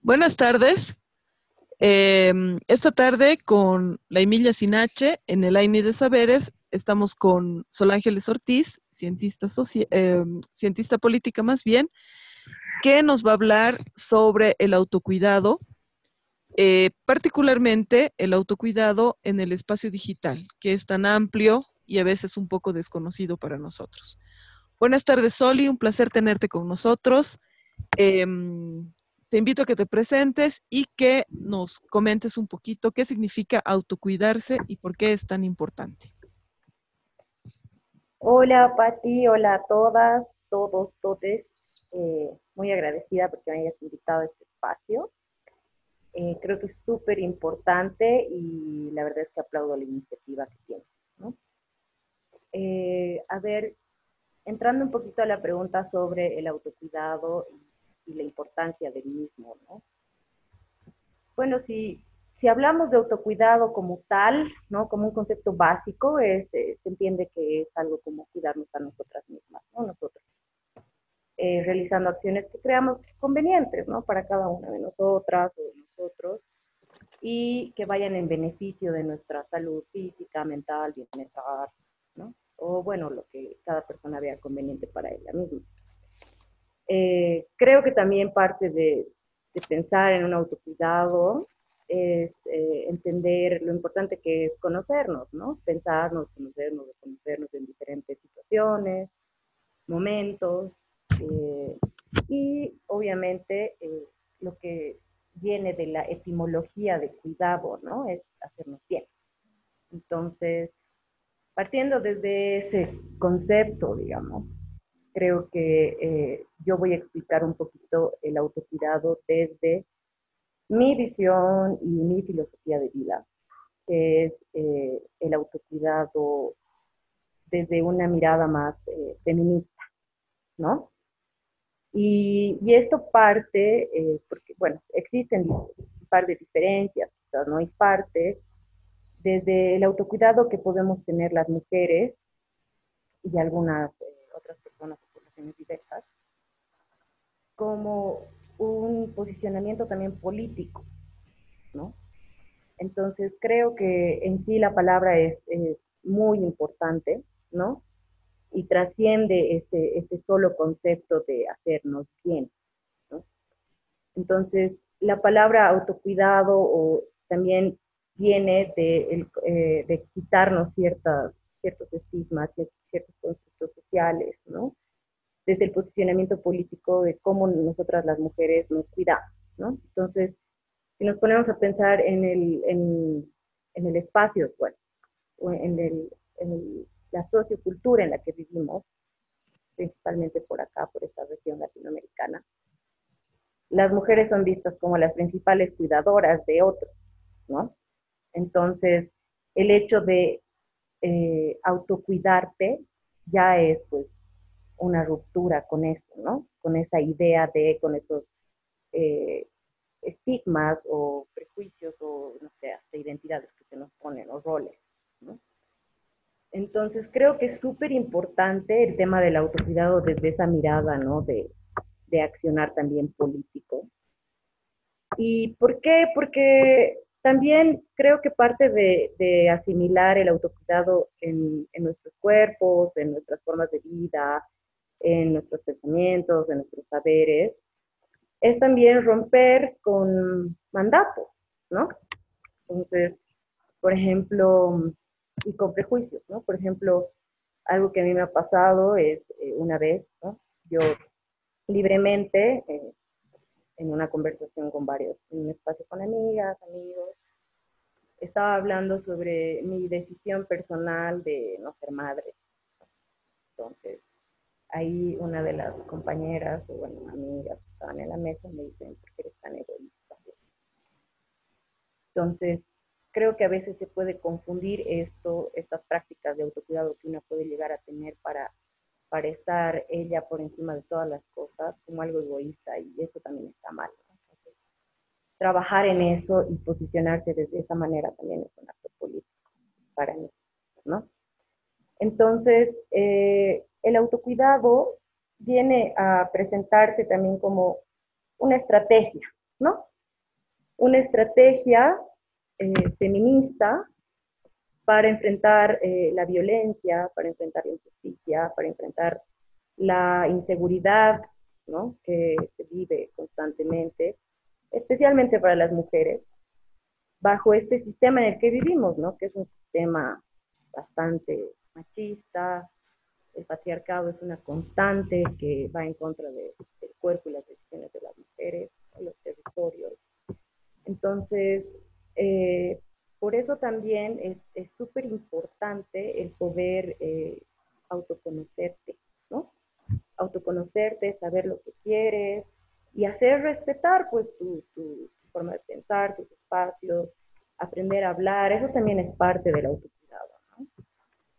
Buenas tardes. Eh, esta tarde con la Emilia Sinache en el AINI de Saberes estamos con Sol Ángeles Ortiz, cientista, eh, cientista política más bien, que nos va a hablar sobre el autocuidado, eh, particularmente el autocuidado en el espacio digital, que es tan amplio y a veces un poco desconocido para nosotros. Buenas tardes, Soli, un placer tenerte con nosotros. Em, te invito a que te presentes y que nos comentes un poquito qué significa autocuidarse y por qué es tan importante. Hola Pati, hola a todas, todos, todes. Eh, muy agradecida porque me hayas invitado a este espacio. Eh, creo que es súper importante y la verdad es que aplaudo la iniciativa que tienes. Eh, a ver, entrando un poquito a la pregunta sobre el autocuidado y y la importancia del mismo, ¿no? Bueno, si, si hablamos de autocuidado como tal, ¿no? Como un concepto básico, es, eh, se entiende que es algo como cuidarnos a nosotras mismas, ¿no? Nosotros. Eh, realizando acciones que creamos convenientes, ¿no? Para cada una de nosotras o de nosotros y que vayan en beneficio de nuestra salud física, mental, bienestar, ¿no? O bueno, lo que cada persona vea conveniente para ella misma. Eh, creo que también parte de, pensar en un autocuidado es eh, entender lo importante que es conocernos, ¿no? Pensarnos, conocernos, conocernos en diferentes situaciones, momentos, eh, y obviamente lo que viene de la etimología de cuidado, ¿no? Es hacernos bien. Entonces, partiendo desde ese concepto, digamos, creo que eh, yo voy a explicar un poquito el autocuidado desde mi visión y mi filosofía de vida, que es eh, el autocuidado desde una mirada más eh, feminista, ¿no? Y, y esto parte, porque, bueno, existen un par de diferencias, ¿no? hay parte desde el autocuidado que podemos tener las mujeres y algunas personas o poblaciones diversas, como un posicionamiento también político, ¿no? Entonces creo que en sí la palabra es, muy importante, ¿no? Y trasciende este, este solo concepto de hacernos bien, ¿no? Entonces, la palabra autocuidado o también viene de, eh, de quitarnos ciertas, ciertos estigmas, ciertos conceptos sociales, ¿no? Desde el posicionamiento político de cómo nosotras las mujeres nos cuidamos, ¿no? Entonces, si nos ponemos a pensar en el, en, el espacio, bueno, en, el, en la sociocultura en la que vivimos, principalmente por acá, por esta región latinoamericana, las mujeres son vistas como las principales cuidadoras de otros, ¿no? Entonces, el hecho de eh, autocuidarte ya es pues una ruptura con eso, ¿no? Con esa idea de, con esos eh, estigmas o prejuicios o, no sé, hasta identidades que se nos ponen o roles, ¿no? Entonces creo que es súper importante el tema del autocuidado desde esa mirada, ¿no? De, de accionar también político. ¿Y por qué? Porque también creo que parte de, asimilar el autocuidado en, nuestros cuerpos, en nuestras formas de vida, en nuestros pensamientos, en nuestros saberes, es también romper con mandatos, ¿no? Entonces, por ejemplo, y con prejuicios, ¿no? Por ejemplo, algo que a mí me ha pasado es eh, una vez, ¿no? Yo libremente, eh, en una conversación con varios, en un espacio con amigas, amigos. Estaba hablando sobre mi decisión personal de no ser madre. Entonces, ahí una de las compañeras, o bueno, amigas que estaban en la mesa me dicen, ¿por qué eres tan egoísta? Entonces, creo que a veces se puede confundir esto, estas prácticas de autocuidado que una puede llegar a tener para para estar ella por encima de todas las cosas como algo egoísta y eso también está mal. trabajar en eso y posicionarse desde esa manera también es un acto político para mí, ¿no? Entonces, eh, el autocuidado viene a presentarse también como una estrategia, ¿no? Una estrategia eh, feminista para enfrentar eh, la violencia, para enfrentar la injusticia, para enfrentar la inseguridad ¿no? que se vive constantemente, especialmente para las mujeres, bajo este sistema en el que vivimos, ¿no? que es un sistema bastante machista, el patriarcado es una constante que va en contra del cuerpo y las decisiones de las mujeres los territorios. Entonces, eh, por eso también es súper importante el poder eh, autoconocerte, ¿no? Autoconocerte, saber lo que quieres y hacer respetar pues tu, tu, forma de pensar, tus espacios, aprender a hablar, eso también es parte del autocuidado, ¿no?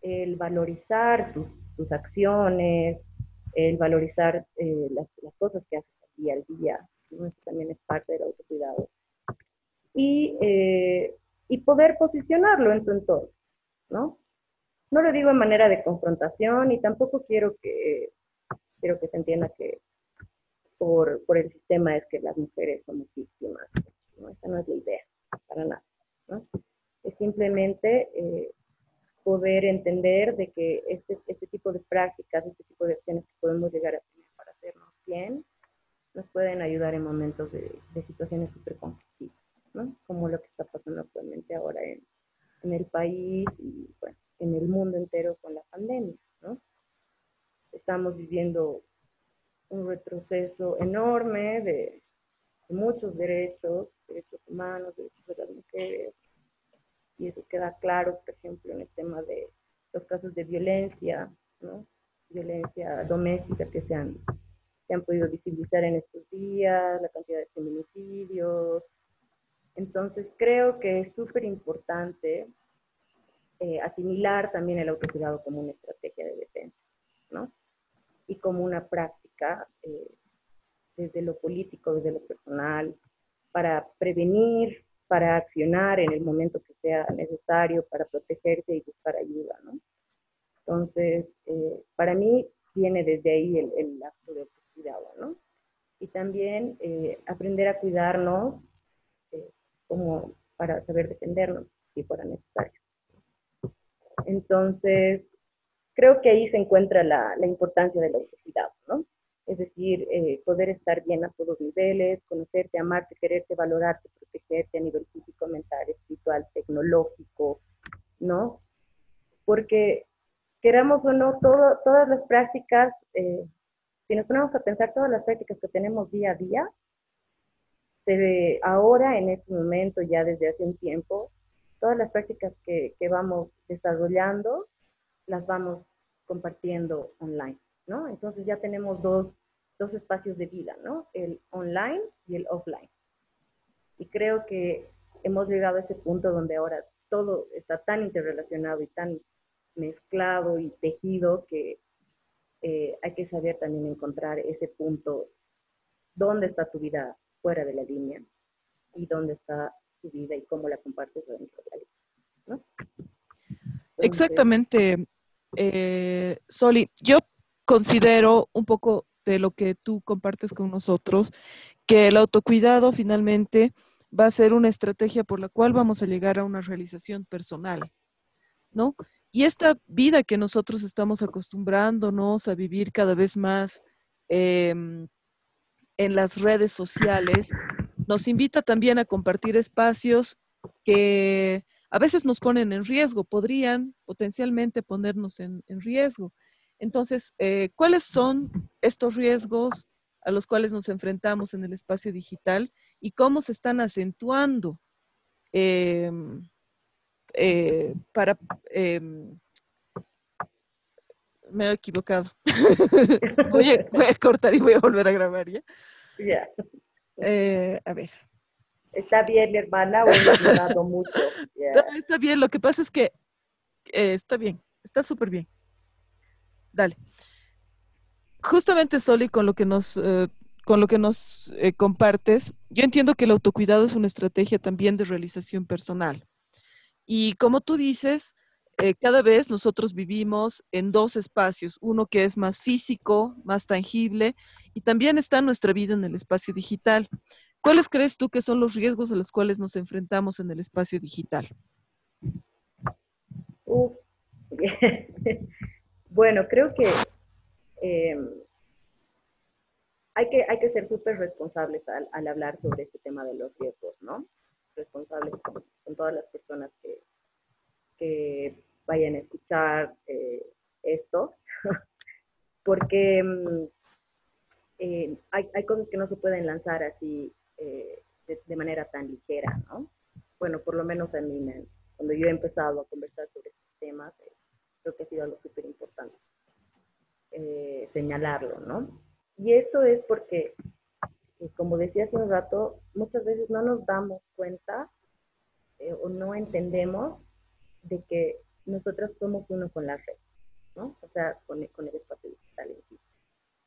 El valorizar tus, tus acciones, el valorizar eh, las, las, cosas que haces día al día, ¿no? eso también es parte del autocuidado. Y eh, y poder posicionarlo en tu entorno, ¿no? No lo digo en manera de confrontación y tampoco quiero que, quiero que se entienda que por, por el sistema es que las mujeres somos víctimas, ¿no? Esa no es la idea, para nada. Es simplemente eh, poder entender de que este, este tipo de prácticas, este tipo de acciones que podemos llegar a tener para hacernos bien, nos pueden ayudar en momentos de, de situaciones súper conflictivas. Como lo que está pasando actualmente ahora en, el país y bueno, en el mundo entero con la pandemia, ¿no? Estamos viviendo un retroceso enorme de, muchos derechos, derechos humanos, derechos de las mujeres, y eso queda claro, por ejemplo, en el tema de los casos de violencia, ¿no? violencia doméstica que se han podido visibilizar en estos días, la cantidad de feminicidios, entonces creo que es súper importante eh, asimilar también el autocuidado como una estrategia de defensa, ¿no? Y como una práctica eh, desde lo político, desde lo personal, para prevenir, para accionar en el momento que sea necesario, para protegerse y buscar ayuda, ¿no? Entonces, eh, para mí viene desde ahí el, el acto de autocuidado, ¿no? Y también aprender a cuidarnos como para saber defendernos si fuera necesario. Entonces, creo que ahí se encuentra la, la importancia del autocuidado, ¿no? Es decir, eh, poder estar bien a todos niveles, conocerte, amarte, quererte, valorarte, protegerte a nivel físico, mental, espiritual, tecnológico, ¿no? Porque queramos o no, todo, todas las prácticas, eh, si nos ponemos a pensar todas las prácticas que tenemos día a día, se ahora, en este momento, ya desde hace un tiempo, todas las prácticas que, que vamos desarrollando las vamos compartiendo online, ¿no? Entonces ya tenemos dos, dos espacios de vida, ¿no? El online y el offline. Y creo que hemos llegado a ese punto donde ahora todo está tan interrelacionado y tan mezclado y tejido que eh, hay que saber también encontrar ese punto, dónde está tu vida fuera de la línea y dónde está tu vida y cómo la compartes dentro de la. Exactamente, eh, Soli. Yo considero un poco de lo que tú compartes con nosotros, que el autocuidado finalmente va a ser una estrategia por la cual vamos a llegar a una realización personal, ¿no? Y esta vida que nosotros estamos acostumbrándonos a vivir cada vez más em, en las redes sociales, nos invita también a compartir espacios que a veces nos ponen en riesgo, podrían potencialmente ponernos en, riesgo. Entonces, eh, ¿cuáles son estos riesgos a los cuales nos enfrentamos en el espacio digital y cómo se están acentuando em, eh, para... Me he equivocado. voy, a, cortar y voy a volver a grabar, ¿ya? Ya. Eh, a ver. ¿Está bien, hermana, o he mucho? está bien, lo que pasa es que eh, está bien, está súper bien. Dale. Justamente, Soli, con lo que nos, eh, con lo que nos compartes, yo entiendo que el autocuidado es una estrategia también de realización personal. Y como tú dices, eh, cada vez nosotros vivimos en dos espacios, uno que es más físico, más tangible, y también está nuestra vida en el espacio digital. ¿Cuáles crees tú que son los riesgos a los cuales nos enfrentamos en el espacio digital? bueno, creo que eh, hay que, hay que ser súper responsables al, hablar sobre este tema de los riesgos, ¿no? Responsables con, todas las personas que, que vayan a escuchar eh, esto, porque mm, eh, hay, hay, cosas que no se pueden lanzar así eh, de, manera tan ligera, ¿no? Bueno, por lo menos a mí, cuando yo he empezado a conversar sobre estos temas, creo que ha sido algo súper importante señalarlo, ¿no? Y esto es porque, eh, como decía hace un rato, muchas veces no nos damos cuenta eh, o no entendemos de que nosotros somos uno con la red, ¿no? O sea, con, con el espacio digital en sí.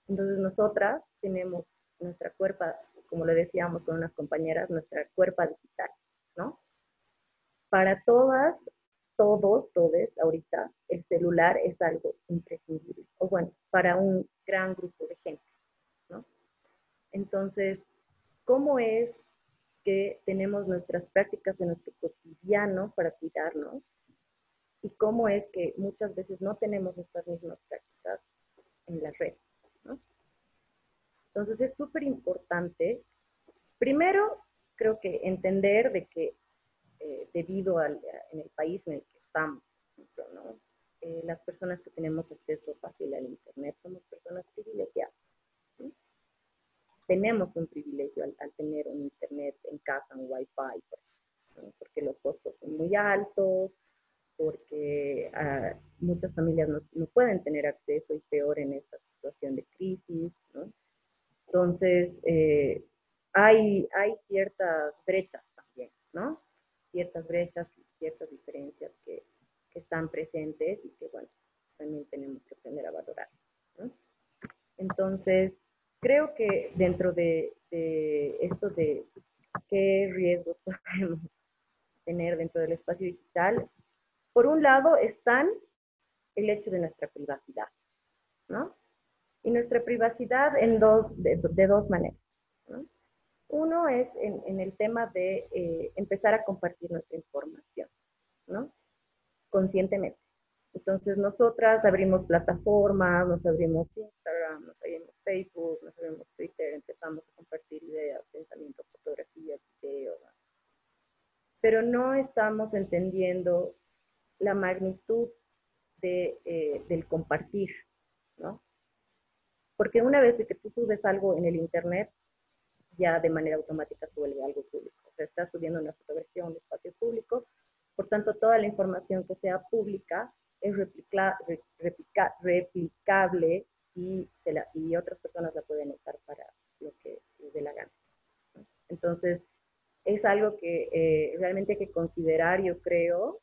Entonces, nosotras tenemos nuestra cuerpa, como lo decíamos con unas compañeras, nuestra cuerpa digital, ¿no? Para todas, todos, todos, ahorita, el celular es algo imprescindible. O bueno, para un gran grupo de gente. Entonces, ¿cómo es que tenemos nuestras prácticas en nuestro cotidiano para cuidarnos? Y cómo es que muchas veces no tenemos estas mismas prácticas en la red. Entonces es súper importante, primero, creo que entender de que eh, debido al en el país en el que estamos, eh, las personas que tenemos acceso fácil al Internet somos personas privilegiadas tenemos un privilegio al, tener un internet en casa, un wifi, porque los costos son muy altos, porque ah, muchas familias no, pueden tener acceso y peor en esta situación de crisis. Entonces, eh, hay, hay ciertas brechas también, ¿no? Ciertas brechas y ciertas diferencias que, que están presentes y que, bueno, también tenemos que aprender a valorar. Entonces, creo que dentro de, esto de qué riesgos podemos tener dentro del espacio digital, por un lado están el hecho de nuestra privacidad, ¿no? Y nuestra privacidad en dos, de, dos maneras. ¿no? Uno es en, el tema de eh, empezar a compartir nuestra información, ¿no? Conscientemente. Entonces nosotras abrimos plataformas, nos abrimos Instagram, nos abrimos Facebook, nos abrimos Twitter, empezamos a compartir ideas, pensamientos, fotografías, videos. Pero no estamos entendiendo la magnitud de, eh, del compartir, ¿no? Porque una vez que tú subes algo en el Internet, ya de manera automática se vuelve algo público. O sea, estás subiendo una fotografía un espacio público, por tanto, toda la información que sea pública es replicable y, y otras personas la pueden usar para lo que les dé la gana. Entonces, es algo que eh, realmente hay que considerar, yo creo,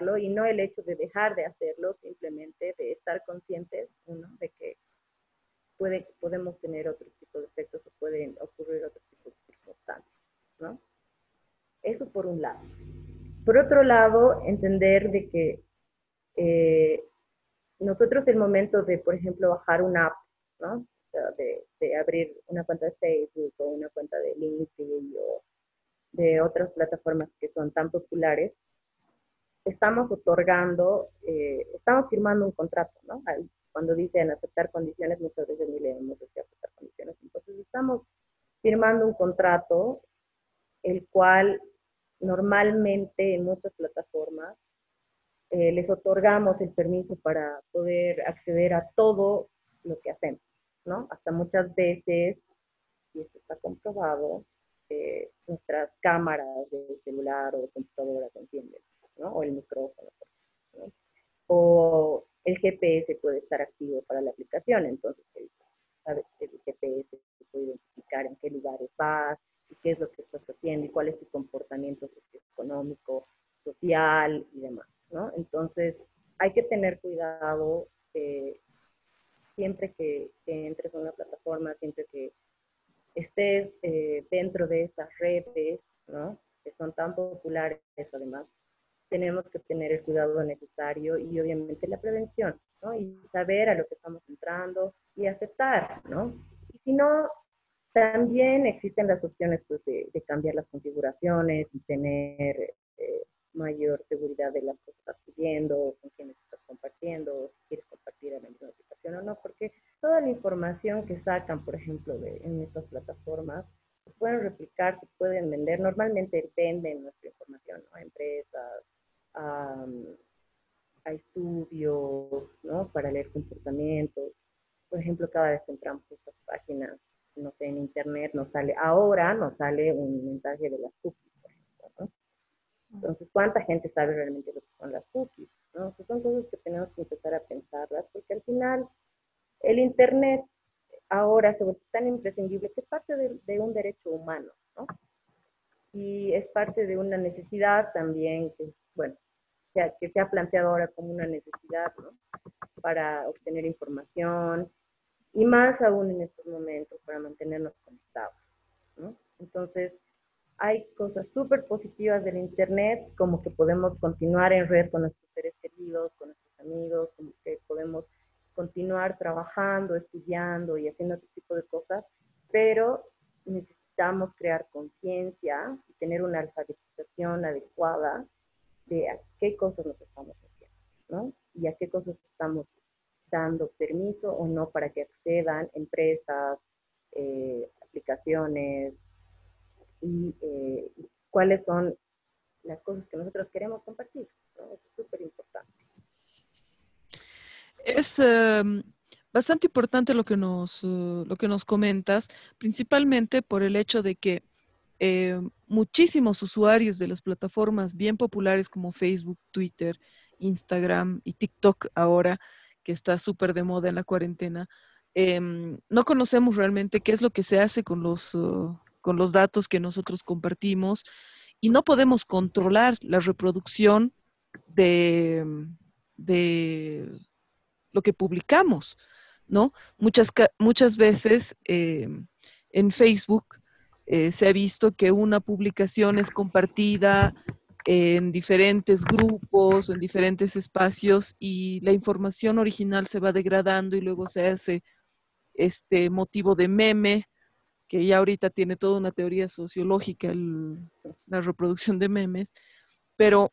¿no? y no el hecho de dejar de hacerlo, simplemente de estar conscientes, de que puede, podemos tener otro tipo de efectos o pueden ocurrir otros tipos de circunstancias, ¿no? Eso por un lado. Por otro lado, entender de que eh, nosotros el momento de, por ejemplo, bajar una app, ¿no? de, de, abrir una cuenta de Facebook o una cuenta de LinkedIn o de otras plataformas que son tan populares, estamos otorgando, eh, estamos firmando un contrato, ¿no? Cuando dicen aceptar condiciones, muchas veces ni leemos que aceptar condiciones. Entonces, estamos firmando un contrato, el cual normalmente en muchas plataformas eh, les otorgamos el permiso para poder acceder a todo lo que hacemos, ¿no? Hasta muchas veces, y esto está comprobado, eh, nuestras cámaras de celular o de computadora se entienden, O el micrófono, ¿no? O el GPS puede estar activo para la aplicación, entonces el, el GPS puede identificar en qué lugares vas, y qué es lo que estás haciendo, y cuál es tu comportamiento socioeconómico, social y demás. ¿no? Entonces, hay que tener cuidado eh, siempre que, entres a una plataforma, siempre que estés eh, dentro de estas redes, ¿no? Que son tan populares además, tenemos que tener el cuidado necesario y obviamente la prevención, ¿no? Y saber a lo que estamos entrando y aceptar, ¿no? Y si no, también existen las opciones pues, de, cambiar las configuraciones y tener eh, mayor seguridad de las cosas que estás subiendo, con quiénes estás compartiendo, si quieres compartir en la misma aplicación o no, porque toda la información que sacan, por ejemplo, de, en estas plataformas, se pueden replicar, se pueden vender. Normalmente venden nuestra información a empresas, a, estudios, ¿no? Para leer comportamientos. Por ejemplo, cada vez que entramos a estas páginas, no sé, en internet nos sale, ahora nos sale un mensaje de las cookies, por ejemplo, ¿no? Entonces, ¿cuánta gente sabe realmente lo que son las cookies? ¿no? son cosas que tenemos que empezar a pensarlas, porque al final el internet ahora se vuelve tan imprescindible que es parte de, un derecho humano, ¿no? Y es parte de una necesidad también que, que se ha planteado ahora como una necesidad, ¿no? Para obtener información, y más aún en estos momentos para mantenernos conectados. ¿no? Entonces, hay cosas súper positivas del Internet, como que podemos continuar en red con nuestros seres queridos, con nuestros amigos, como que podemos continuar trabajando, estudiando y haciendo este tipo de cosas, pero necesitamos crear conciencia y tener una alfabetización adecuada de a qué cosas nos estamos haciendo, ¿no? Y a qué cosas estamos dando permiso o no para que accedan empresas, eh, aplicaciones y eh, cuáles son las cosas que nosotros queremos compartir. Eso es súper importante. Es em, bastante importante lo que, nos, uh, lo que nos comentas, principalmente por el hecho de que em, muchísimos usuarios de las plataformas bien populares como Facebook, Twitter, Instagram y TikTok ahora que está súper de moda en la cuarentena, em, no conocemos realmente qué es lo que se hace con los, uh, con los datos que nosotros compartimos y no podemos controlar la reproducción de, de lo que publicamos, ¿no? Muchas, muchas veces em, en Facebook eh, se ha visto que una publicación es compartida en diferentes grupos o en diferentes espacios y la información original se va degradando y luego se hace este motivo de meme, que ya ahorita tiene toda una teoría sociológica la reproducción de memes, pero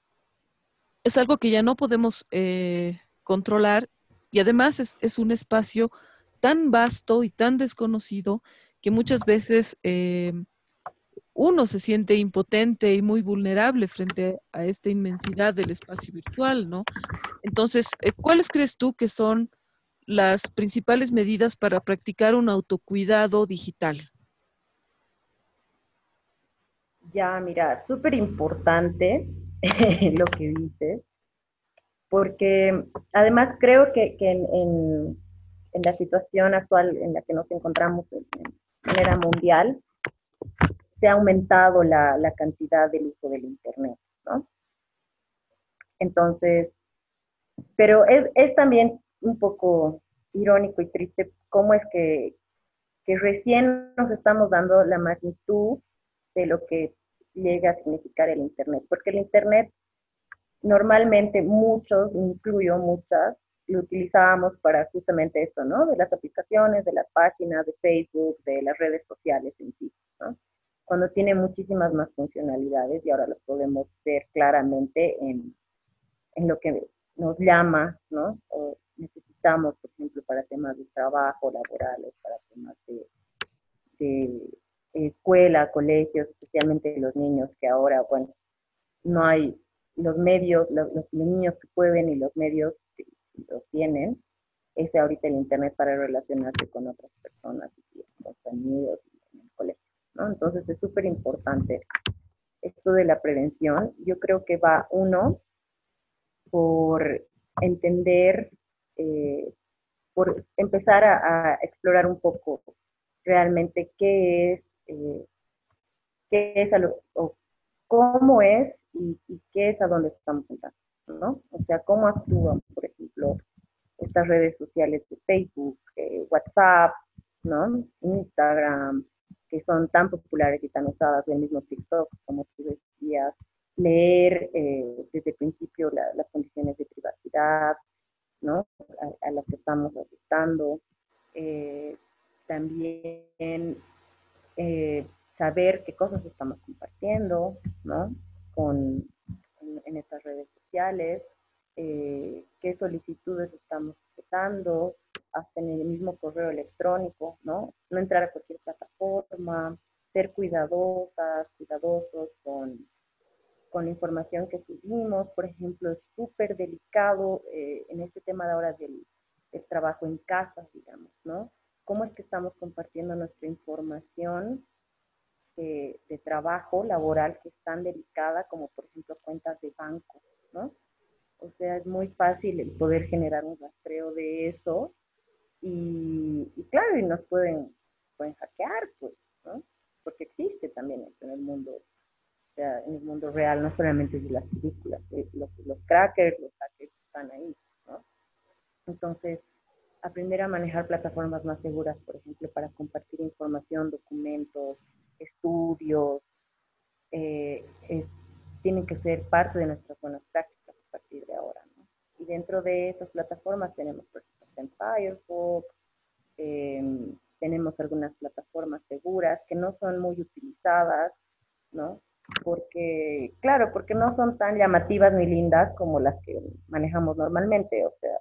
es algo que ya no podemos eh, controlar y además es, es, un espacio tan vasto y tan desconocido que muchas veces eh, uno se siente impotente y muy vulnerable frente a esta inmensidad del espacio virtual, ¿no? Entonces, eh, ¿cuáles crees tú que son las principales medidas para practicar un autocuidado digital? Ya, mira, súper importante lo que dices, porque además creo que, en, la situación actual en la que nos encontramos en, en manera mundial, se ha aumentado la, cantidad del uso del Internet, ¿no? Entonces, pero es, también un poco irónico y triste cómo es que, que recién nos estamos dando la magnitud de lo que llega a significar el Internet, porque el Internet normalmente muchos, incluyo muchas, lo utilizábamos para justamente esto, ¿no? De las aplicaciones, de las páginas, de Facebook, de las redes sociales en sí, ¿no? cuando tiene muchísimas más funcionalidades y ahora las podemos ver claramente en, en lo que nos llama, ¿no? O necesitamos, por ejemplo, para temas de trabajo, laborales, para temas de, de escuela, colegios, especialmente los niños que ahora, bueno, no hay los medios, los, niños que pueden y los medios los tienen, es ahorita el Internet para relacionarse con otras personas, con sus amigos, en el colegio. Entonces es súper importante esto de la prevención. Yo creo que va uno por entender, eh, por empezar a, explorar un poco realmente qué es, eh, qué es o cómo es y, qué es a dónde estamos entrando, ¿no? O sea, cómo actúan, por ejemplo, estas redes sociales de Facebook, eh, WhatsApp, ¿no? Instagram, que son tan populares y tan usadas, el mismo TikTok, como tú decías, leer desde el principio las condiciones de privacidad, ¿no? A, las que estamos aceptando. también saber qué cosas estamos compartiendo, ¿no? Con, en, estas redes sociales, eh, qué solicitudes estamos aceptando, hasta en el mismo correo electrónico, ¿no? No entrar a cualquier plataforma, ser cuidadosas, cuidadosos con, con la información que subimos. Por ejemplo, es súper delicado eh, en este tema de ahora del, del trabajo en casa, digamos, ¿no? ¿Cómo es que estamos compartiendo nuestra información de, trabajo laboral que es tan delicada como por ejemplo cuentas de banco, ¿no? O sea, es muy fácil el poder generar un rastreo de eso y, claro, y nos pueden, pueden hackear, pues, ¿no? Porque existe también eso en el mundo, o sea, en el mundo real, no solamente de las películas, eh, los, crackers, los hackers están ahí, ¿no? Entonces, aprender a manejar plataformas más seguras, por ejemplo, para compartir información, documentos, estudios, eh, tienen que ser parte de nuestras buenas prácticas a partir de ahora. ¿no? Y dentro de esas plataformas tenemos, ejemplo, Firefox, em, tenemos algunas plataformas seguras que no son muy utilizadas, ¿no? Porque, claro, porque no son tan llamativas ni lindas como las que manejamos normalmente, o sea,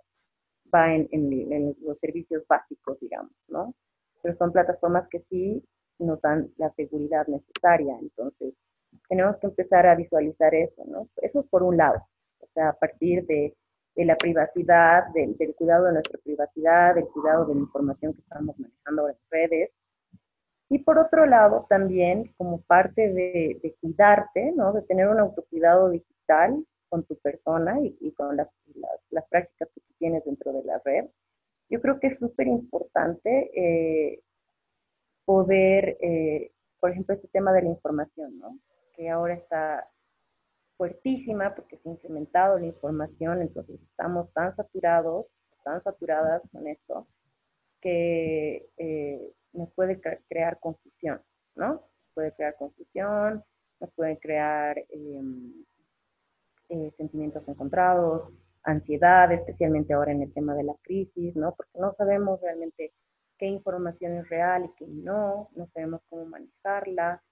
va en, en los servicios básicos, digamos, ¿no? Pero son plataformas que sí nos dan la seguridad necesaria. Entonces, tenemos que empezar a visualizar eso, ¿no? Eso por un lado, o sea, a partir de, la privacidad, del, cuidado de nuestra privacidad, del cuidado de la información que estamos manejando en redes. Y por otro lado, también como parte de, de cuidarte, ¿no? De tener un autocuidado digital con tu persona y, y con las, las, las, prácticas que tú tienes dentro de la red. Yo creo que es súper importante eh, poder, eh, por ejemplo, este tema de la información, ¿no? Que ahora está fuertísima porque se ha incrementado la información, entonces estamos tan saturados, tan saturadas con esto, que eh, nos puede crear confusión, ¿no? Puede crear confusión, nos puede crear em, eh, sentimientos encontrados, ansiedad, especialmente ahora en el tema de la crisis, ¿no? Porque no sabemos realmente qué información es real y qué no, no sabemos cómo manejarla,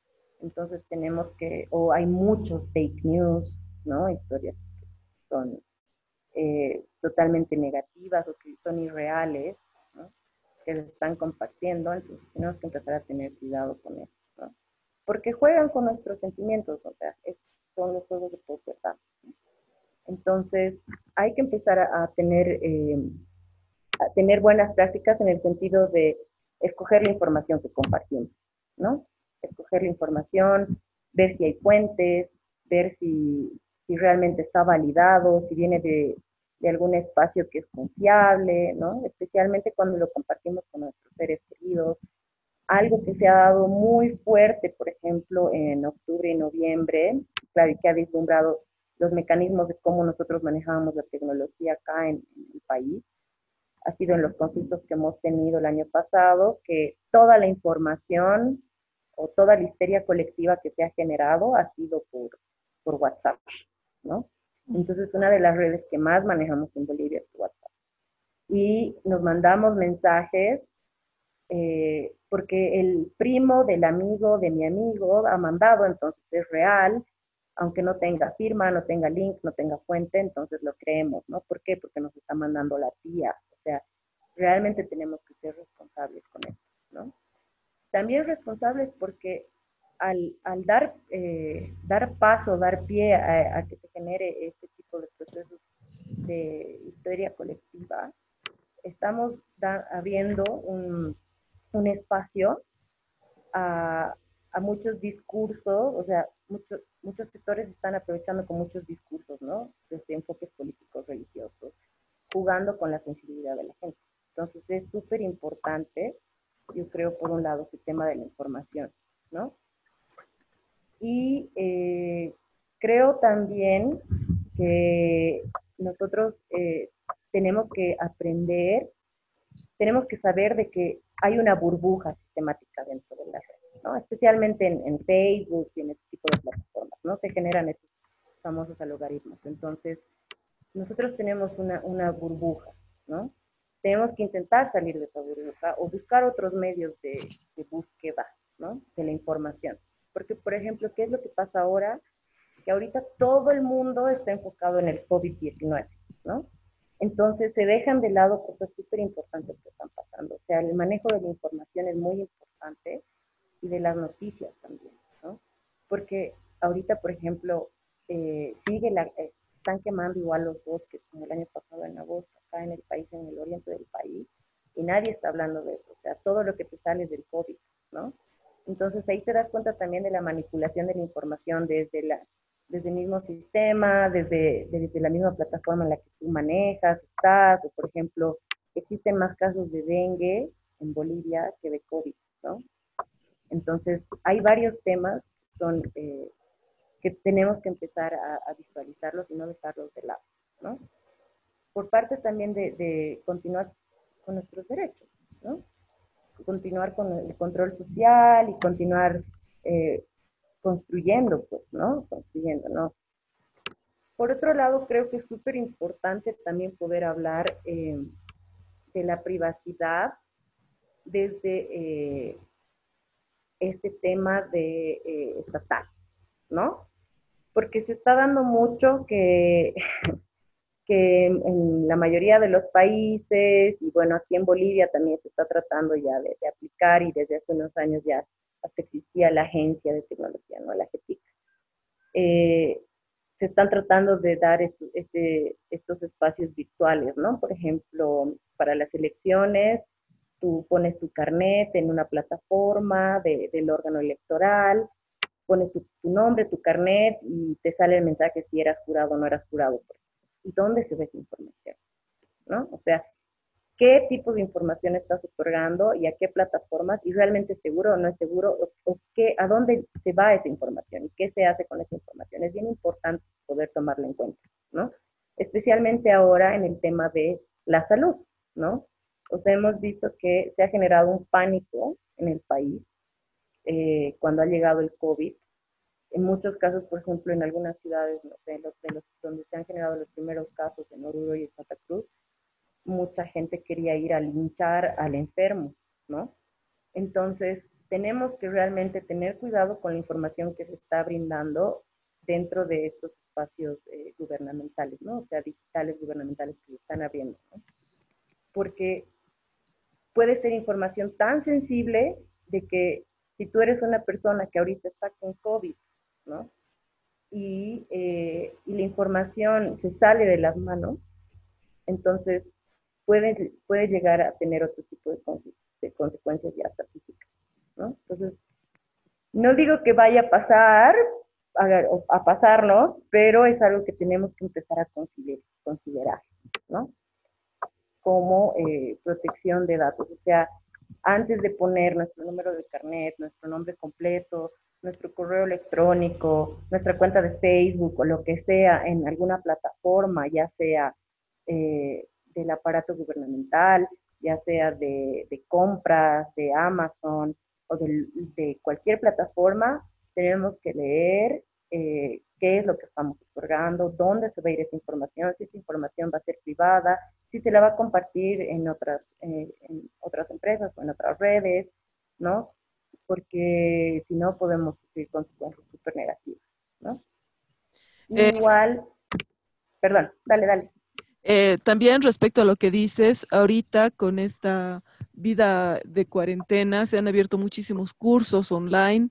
entonces tenemos que, o hay muchos fake news, ¿no? Historias que son eh, totalmente negativas o que son irreales, ¿no? Que se están compartiendo, entonces tenemos que empezar a tener cuidado con eso, ¿no? Porque juegan con nuestros sentimientos, o sea, son los juegos de poder. Entonces, hay que empezar a, tener eh, tener buenas prácticas en el sentido de escoger la información que compartimos, ¿no? Escoger la información, ver si hay fuentes, ver si, si realmente está validado, si viene de, de, algún espacio que es confiable, ¿no? Especialmente cuando lo compartimos con nuestros seres queridos. Algo que se ha dado muy fuerte, por ejemplo, en octubre y noviembre, claro, que ha vislumbrado los mecanismos de cómo nosotros manejábamos la tecnología acá en, en el país, ha sido en los conflictos que hemos tenido el año pasado, que toda la información o toda la histeria colectiva que se ha generado ha sido por, por WhatsApp, ¿no? Entonces, una de las redes que más manejamos en Bolivia es WhatsApp. Y nos mandamos mensajes eh, porque el primo del amigo de mi amigo ha mandado, entonces es real, aunque no tenga firma, no tenga link, no tenga fuente, entonces lo creemos, ¿no? ¿Por qué? Porque nos está mandando la tía, o sea, realmente tenemos que ser responsables con esto, ¿no? También responsables porque al, dar, eh, dar paso, dar pie a, que se genere este tipo de procesos de historia colectiva, estamos abriendo un, un espacio a, a, muchos discursos, o sea, muchos, muchos sectores están aprovechando con muchos discursos, ¿no? Desde enfoques políticos, religiosos, jugando con la sensibilidad de la gente. Entonces es súper importante, yo creo, por un lado, el tema de la información, ¿no? Y eh, creo también que nosotros eh, tenemos que aprender, tenemos que saber de que hay una burbuja sistemática dentro de la red, ¿no? Especialmente en, Facebook y en este tipo de plataformas, ¿no? Se generan estos famosos logaritmos. Entonces, nosotros tenemos una, una burbuja, ¿no? Tenemos que intentar salir de esa burbuja o buscar otros medios de, de búsqueda, ¿no? De la información. Porque, por ejemplo, ¿qué es lo que pasa ahora? Que ahorita todo el mundo está enfocado en el COVID-19, ¿no? Entonces se dejan de lado cosas súper importantes que están pasando. O sea, el manejo de la información es muy importante y de las noticias también, ¿no? Porque ahorita, por ejemplo, eh, sigue la, eh, están quemando igual los bosques como el año pasado en agosto, acá en el país, en el oriente del país, y nadie está hablando de eso. O sea, todo lo que te sale es del COVID, ¿no? Entonces ahí te das cuenta también de la manipulación de la información desde la desde el mismo sistema, desde, desde la misma plataforma en la que tú manejas, estás, o por ejemplo, existen más casos de dengue en Bolivia que de COVID, ¿no? Entonces, hay varios temas son, eh, que tenemos que empezar a, visualizarlos y no dejarlos de lado, ¿no? Por parte también de, de continuar con nuestros derechos, ¿no? Continuar con el control social y continuar eh, construyendo, pues, ¿no? Construyendo, ¿no? Por otro lado, creo que es súper importante también poder hablar eh, de la privacidad desde eh, este tema de eh, estatal, ¿no? Porque se está dando mucho que, que en la mayoría de los países, y bueno, aquí en Bolivia también se está tratando ya de, de aplicar y desde hace unos años ya hasta existía la agencia de tecnología, ¿no? La GETIC. Eh, se están tratando de dar este, estos espacios virtuales, ¿no? Por ejemplo, para las elecciones, tú pones tu carnet en una plataforma del órgano electoral, pones tu, nombre, tu carnet y te sale el mensaje si eras jurado o no eras jurado. ¿Y dónde se ve esa información? ¿No? O sea, qué tipo de información estás otorgando y a qué plataformas, y realmente es seguro o no es seguro, o, qué, a dónde se va esa información y qué se hace con esa información. Es bien importante poder tomarla en cuenta, ¿no? Especialmente ahora en el tema de la salud, ¿no? O sea, hemos visto que se ha generado un pánico en el país eh, cuando ha llegado el COVID. En muchos casos, por ejemplo, en algunas ciudades, no sé, los, los, donde se han generado los primeros casos en Oruro y en Santa Cruz, mucha gente quería ir a linchar al enfermo, ¿no? Entonces, tenemos que realmente tener cuidado con la información que se está brindando dentro de estos espacios eh, gubernamentales, ¿no? O sea, digitales gubernamentales que se están abriendo, ¿no? Porque puede ser información tan sensible de que si tú eres una persona que ahorita está con COVID, ¿no? Y, eh, y la información se sale de las manos, entonces puede, puede llegar a tener otro tipo de, consecuencias ya físicas, ¿no? Entonces, no digo que vaya a pasar, a, a pasarnos, pero es algo que tenemos que empezar a considerar, considerar ¿no? Como eh, protección de datos. O sea, antes de poner nuestro número de carnet, nuestro nombre completo, nuestro correo electrónico, nuestra cuenta de Facebook o lo que sea en alguna plataforma, ya sea eh, del aparato gubernamental, ya sea de, compras, de Amazon o de, cualquier plataforma, tenemos que leer eh, qué es lo que estamos otorgando, dónde se va a ir esa información, si esa información va a ser privada, si se la va a compartir en otras, eh, en otras empresas o en otras redes, ¿no? Porque si no podemos sufrir consecuencias súper negativas, ¿no? Eh, Igual, perdón, dale, dale. Eh, también respecto a lo que dices, ahorita con esta vida de cuarentena se han abierto muchísimos cursos online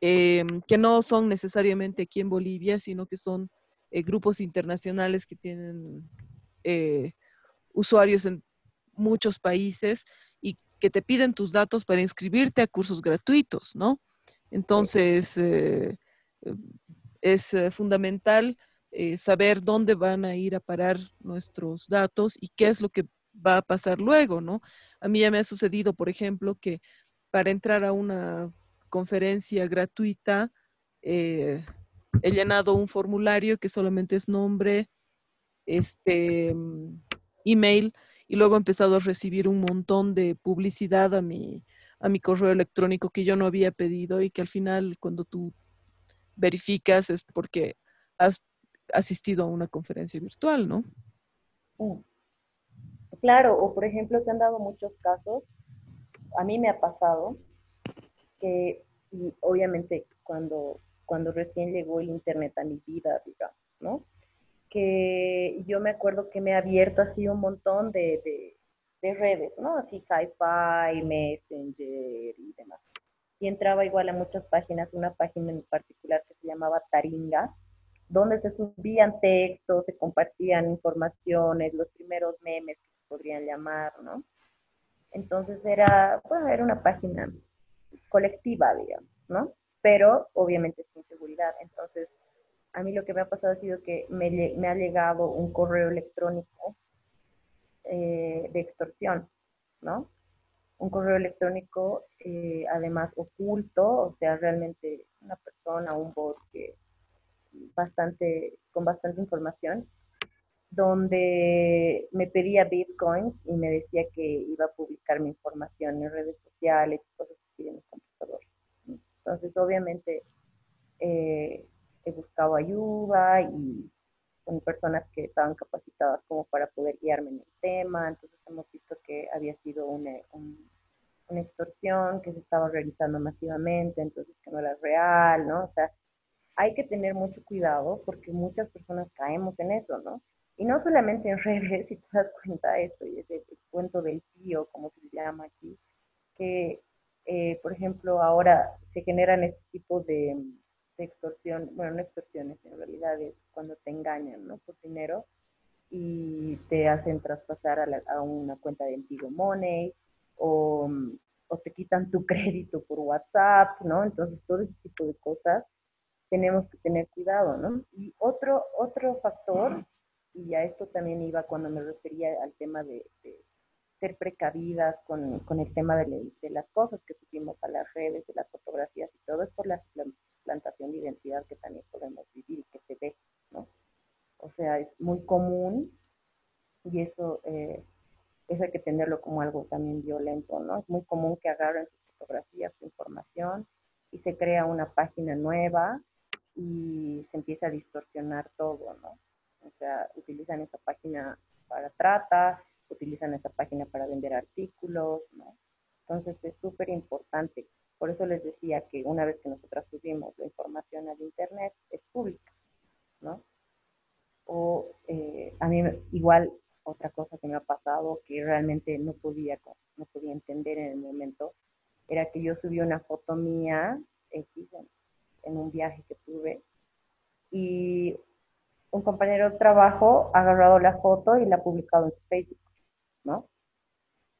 eh, que no son necesariamente aquí en Bolivia, sino que son eh, grupos internacionales que tienen usuarios en muchos países y que te piden tus datos para inscribirte a cursos gratuitos, ¿no? Entonces, es fundamental eh, saber dónde van a ir a parar nuestros datos y qué es lo que va a pasar luego, ¿no? A mí ya me ha sucedido, por ejemplo, que para entrar a una conferencia gratuita eh, he llenado un formulario que solamente es nombre, este, email, y luego he empezado a recibir un montón de publicidad a mi, a mi correo electrónico que yo no había pedido y que al final cuando tú verificas es porque has asistido a una conferencia virtual, ¿no? Claro, o por ejemplo, se han dado muchos casos, a mí me ha pasado que, y obviamente cuando, cuando recién llegó el Internet a mi vida, digamos, ¿no? Que yo me acuerdo que me ha abierto así un montón de, de, de redes, ¿no? Así Hi-Fi, Messenger y demás. Y entraba igual a muchas páginas, una página en particular que se llamaba Taringa, donde se subían textos, se compartían informaciones, los primeros memes que se podrían llamar, ¿no? Entonces era, bueno, era una página colectiva, digamos, ¿no? Pero obviamente sin seguridad. Entonces, a mí lo que me ha pasado ha sido que me, ha llegado un correo electrónico eh, de extorsión, ¿no? Un correo electrónico, eh, además oculto, o sea, realmente una persona, un bot que bastante, con bastante información, donde me pedía bitcoins y me decía que iba a publicar mi información en redes sociales cosas así en mi computador. Entonces, obviamente, eh, he buscado ayuda y con personas que estaban capacitadas como para poder guiarme en el tema. Entonces, hemos visto que había sido una, extorsión que se estaba realizando masivamente, entonces que no era real, ¿no? O sea, hay que tener mucho cuidado porque muchas personas caemos en eso, ¿no? Y no solamente en redes, si te das cuenta esto, y ese cuento del tío, como se llama aquí, que, eh, por ejemplo, ahora se generan este tipo de, extorsión, bueno, no extorsiones, en realidad es cuando te engañan, ¿no? Por dinero y te hacen traspasar a, a una cuenta de antiguo Money o, o te quitan tu crédito por WhatsApp, ¿no? Entonces, todo ese tipo de cosas tenemos que tener cuidado, ¿no? Y otro, otro factor, y a esto también iba cuando me refería al tema de, ser precavidas con, con, el tema de, de, las cosas que subimos a las redes, de las fotografías y todo, es por la suplantación de identidad que también podemos vivir y que se ve, ¿no? O sea, es muy común y eso, eh, eso hay que tenerlo como algo también violento, ¿no? Es muy común que agarren sus fotografías, su información y se crea una página nueva y se empieza a distorsionar todo, ¿no? O sea, utilizan esa página para trata, utilizan esa página para vender artículos, ¿no? Entonces es súper importante. Por eso les decía que una vez que nosotras subimos la información al Internet, es pública, ¿no? O eh, a mí igual otra cosa que me ha pasado que realmente no podía, no podía entender en el momento, era que yo subí una foto mía, en un viaje que tuve y un compañero de trabajo ha agarrado la foto y la ha publicado en Facebook, ¿no?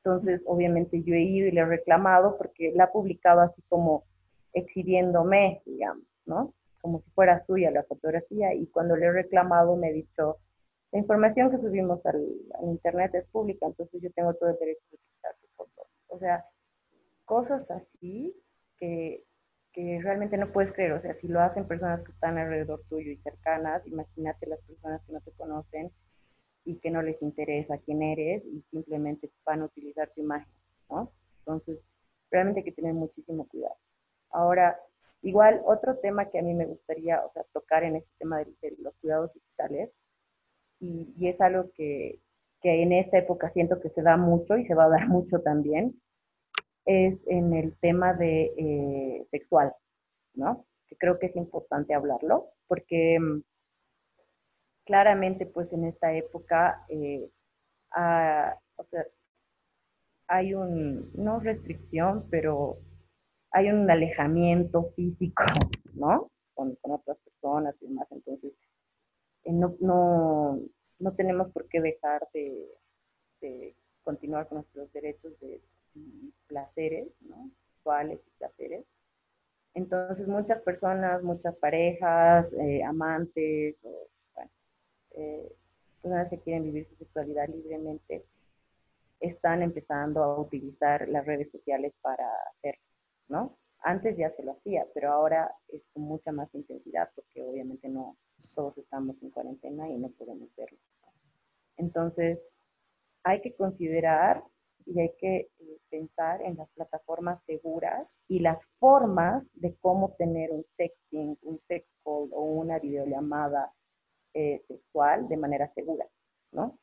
Entonces, obviamente yo he ido y le he reclamado porque la ha publicado así como exhibiéndome, digamos, ¿no? Como si fuera suya la fotografía y cuando le he reclamado me ha dicho, la información que subimos al, internet es pública, entonces yo tengo todo el derecho de utilizar tu foto. O sea, cosas así que que realmente no puedes creer, o sea, si lo hacen personas que están alrededor tuyo y cercanas, imagínate las personas que no te conocen y que no les interesa quién eres y simplemente van a utilizar tu imagen, ¿no? Entonces, realmente hay que tener muchísimo cuidado. Ahora, igual, otro tema que a mí me gustaría, o sea, tocar en este tema de, los cuidados digitales, y, y es algo que, que en esta época siento que se da mucho y se va a dar mucho también, es en el tema de eh, sexual, ¿no? Que creo que es importante hablarlo, porque mm, claramente, pues en esta época, eh, sea, hay un, no restricción, pero hay un alejamiento físico, ¿no? Con, otras personas y demás. Entonces, eh, no, no, no, tenemos por qué dejar de, continuar con nuestros derechos de placeres, ¿no? Sexuales y placeres. Entonces muchas personas, muchas parejas, eh, amantes, o, eh, personas que quieren vivir su sexualidad libremente, están empezando a utilizar las redes sociales para hacerlo, ¿no? Antes ya se lo hacía, pero ahora es con mucha más intensidad porque obviamente no todos estamos en cuarentena y no podemos verlo. Entonces, hay que considerar y hay que eh, pensar en las plataformas seguras y las formas de cómo tener un sexting, un sex call o una videollamada eh, sexual de manera segura, ¿no?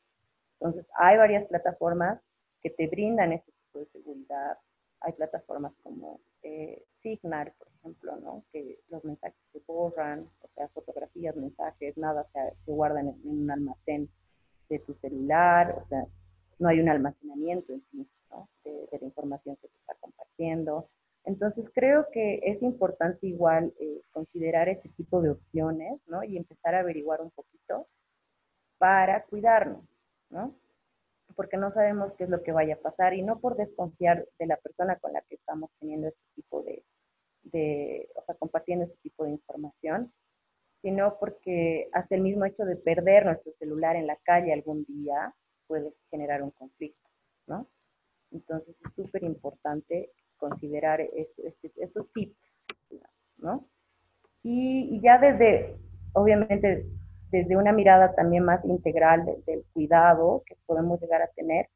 Entonces, hay varias plataformas que te brindan este tipo de seguridad. Hay plataformas como eh, Signal, por ejemplo, ¿no? Que los mensajes se borran, o sea, fotografías, mensajes, nada se, guardan en, un almacén de tu celular, o sea, no hay un almacenamiento en sí, ¿no? de, la información que se está compartiendo. Entonces creo que es importante igual eh, considerar este tipo de opciones, ¿no? Y empezar a averiguar un poquito para cuidarnos, ¿no? Porque no sabemos qué es lo que vaya a pasar y no por desconfiar de la persona con la que estamos teniendo este tipo de, de o sea, compartiendo este tipo de información, sino porque hasta el mismo hecho de perder nuestro celular en la calle algún día puede generar un conflicto, ¿no? Entonces es súper importante considerar este, estos tips, ¿no? Y, ya desde, obviamente, desde una mirada también más integral del cuidado que podemos llegar a tener,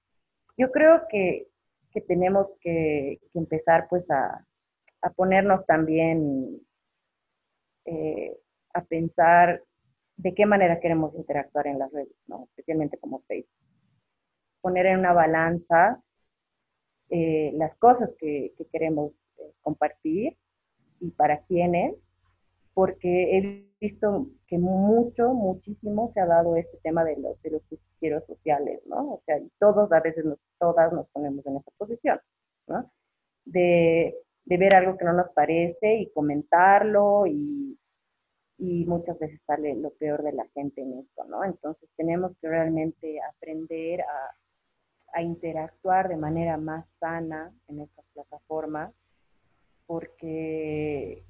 yo creo que, que tenemos que, que, empezar pues a, a ponernos también eh, a pensar de qué manera queremos interactuar en las redes, ¿no? especialmente como Facebook. Poner en una balanza eh, las cosas que, queremos eh, compartir y para quiénes, porque he visto que mucho, muchísimo se ha dado este tema de los, de los justiceros sociales, ¿no? O sea, todos a veces, nos, todas nos ponemos en esa posición, ¿no? De, de ver algo que no nos parece y comentarlo y, y muchas veces sale lo peor de la gente en esto, ¿no? Entonces tenemos que realmente aprender a, a interactuar de manera más sana en estas plataformas, porque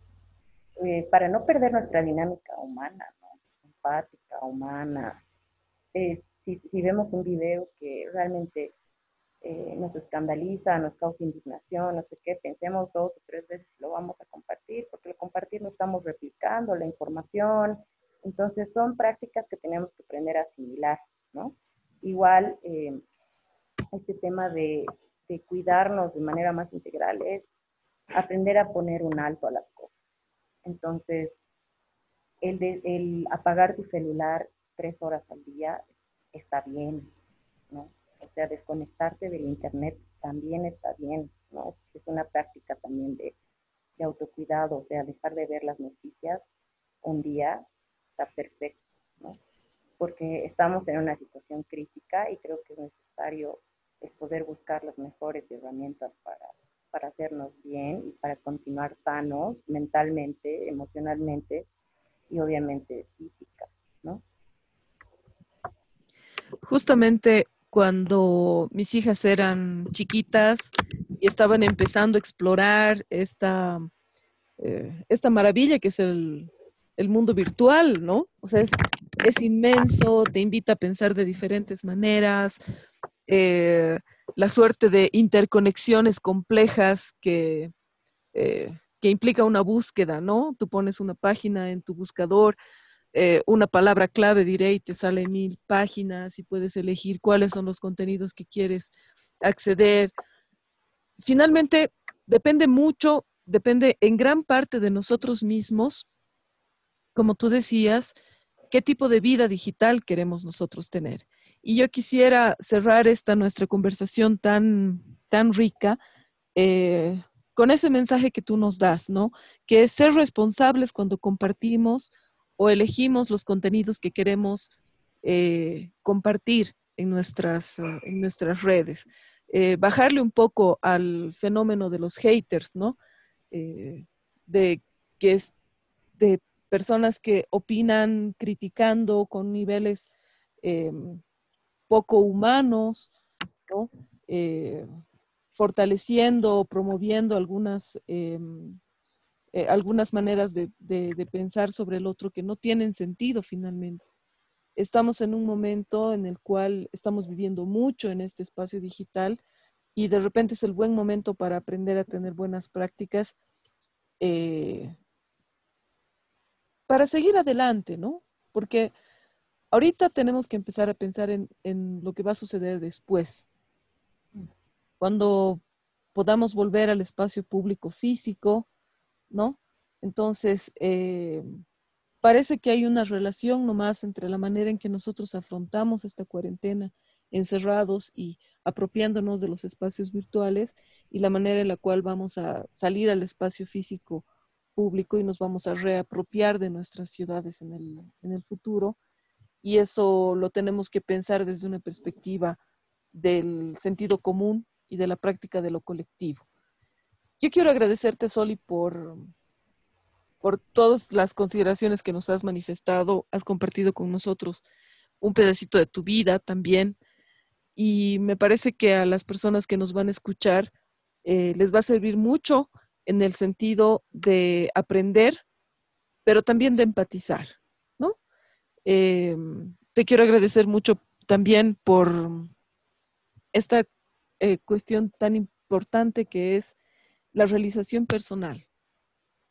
eh, para no perder nuestra dinámica humana, ¿no? empática, humana, eh, si, vemos un video que realmente eh, nos escandaliza, nos causa indignación, no sé qué, pensemos dos o tres veces si lo vamos a compartir, porque al compartir no estamos replicando la información. Entonces son prácticas que tenemos que aprender a asimilar, ¿no? Igual, este tema de, cuidarnos de manera más integral es aprender a poner un alto a las cosas. Entonces, el, el apagar tu celular tres horas al día está bien, ¿no? O sea, desconectarte del internet también está bien, ¿no? Es una práctica también de, de autocuidado, o sea, dejar de ver las noticias un día está perfecto, ¿no? Porque estamos en una situación crítica y creo que es necesario es poder buscar las mejores herramientas para, para hacernos bien y para continuar sanos mentalmente, emocionalmente y obviamente física, ¿no? Justamente cuando mis hijas eran chiquitas y estaban empezando a explorar esta, eh, esta maravilla que es el, el, mundo virtual, ¿no? O sea, es, es inmenso, te invita a pensar de diferentes maneras, eh, la suerte de interconexiones complejas que, eh, que implica una búsqueda, ¿no? Tú pones una página en tu buscador, eh, una palabra clave, diré, y te sale mil páginas y puedes elegir cuáles son los contenidos que quieres acceder. Finalmente, depende mucho, depende en gran parte de nosotros mismos, como tú decías, qué tipo de vida digital queremos nosotros tener. Y yo quisiera cerrar esta nuestra conversación tan, tan rica eh, con ese mensaje que tú nos das, ¿no? Que es ser responsables cuando compartimos o elegimos los contenidos que queremos eh, compartir en nuestras, eh, en nuestras redes. bajarle un poco al fenómeno de los haters, ¿no? de que de personas que opinan criticando con niveles em, poco humanos, ¿no? eh, fortaleciendo o promoviendo algunas, em, eh, algunas maneras de, de, pensar sobre el otro que no tienen sentido finalmente. Estamos en un momento en el cual estamos viviendo mucho en este espacio digital y de repente es el buen momento para aprender a tener buenas prácticas eh, para seguir adelante, ¿no? Porque ahorita tenemos que empezar a pensar en, lo que va a suceder después. Cuando podamos volver al espacio público físico, ¿no? Entonces, eh, parece que hay una relación nomás entre la manera en que nosotros afrontamos esta cuarentena encerrados y apropiándonos de los espacios virtuales y la manera en la cual vamos a salir al espacio físico público y nos vamos a reapropiar de nuestras ciudades en el, en el futuro. Y eso lo tenemos que pensar desde una perspectiva del sentido común y de la práctica de lo colectivo. Yo quiero agradecerte, Soli, por, por todas las consideraciones que nos has manifestado, has compartido con nosotros un pedacito de tu vida también. Y me parece que a las personas que nos van a escuchar eh, les va a servir mucho en el sentido de aprender, pero también de empatizar. Em, te quiero agradecer mucho también por esta eh, cuestión tan importante que es la realización personal,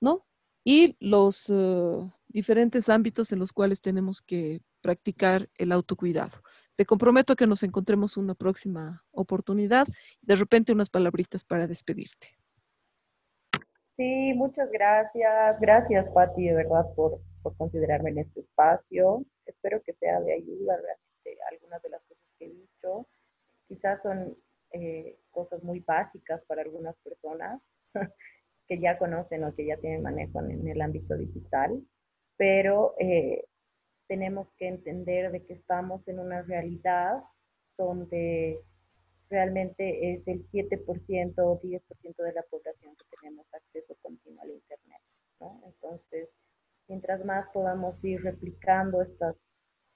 ¿no? Y los eh, diferentes ámbitos en los cuales tenemos que practicar el autocuidado. Te comprometo que nos encontremos una próxima oportunidad. De repente unas palabritas para despedirte. Sí, muchas gracias. Gracias, Patti, de verdad, por, por considerarme en este espacio. Espero que sea de ayuda realmente algunas de las cosas que he dicho. Quizás son eh, cosas muy básicas para algunas personas que ya conocen o que ya tienen manejo en, el ámbito digital, pero eh, tenemos que entender de que estamos en una realidad donde realmente es el 7% o 10% de la población que tenemos acceso continuo al Internet. ¿no? Entonces, mientras más podamos ir replicando estas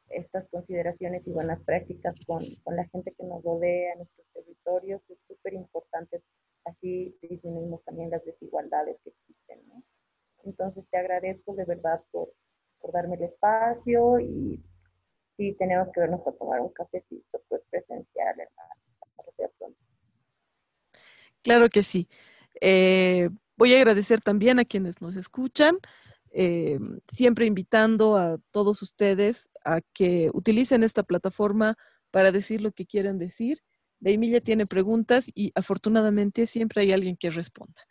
estas consideraciones y buenas prácticas con, con la gente que nos rodea, en nuestros territorios, es súper importante. Así disminuimos también las desigualdades que existen. ¿no? Entonces te agradezco de verdad por, por darme el espacio y si tenemos que vernos a tomar un cafecito pues presencial, hermano. Claro que sí. Eh, voy a agradecer también a quienes nos escuchan, eh, siempre invitando a todos ustedes a que utilicen esta plataforma para decir lo que quieran decir. La Emilia tiene preguntas y afortunadamente siempre hay alguien que responda.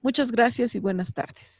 Muchas gracias y buenas tardes.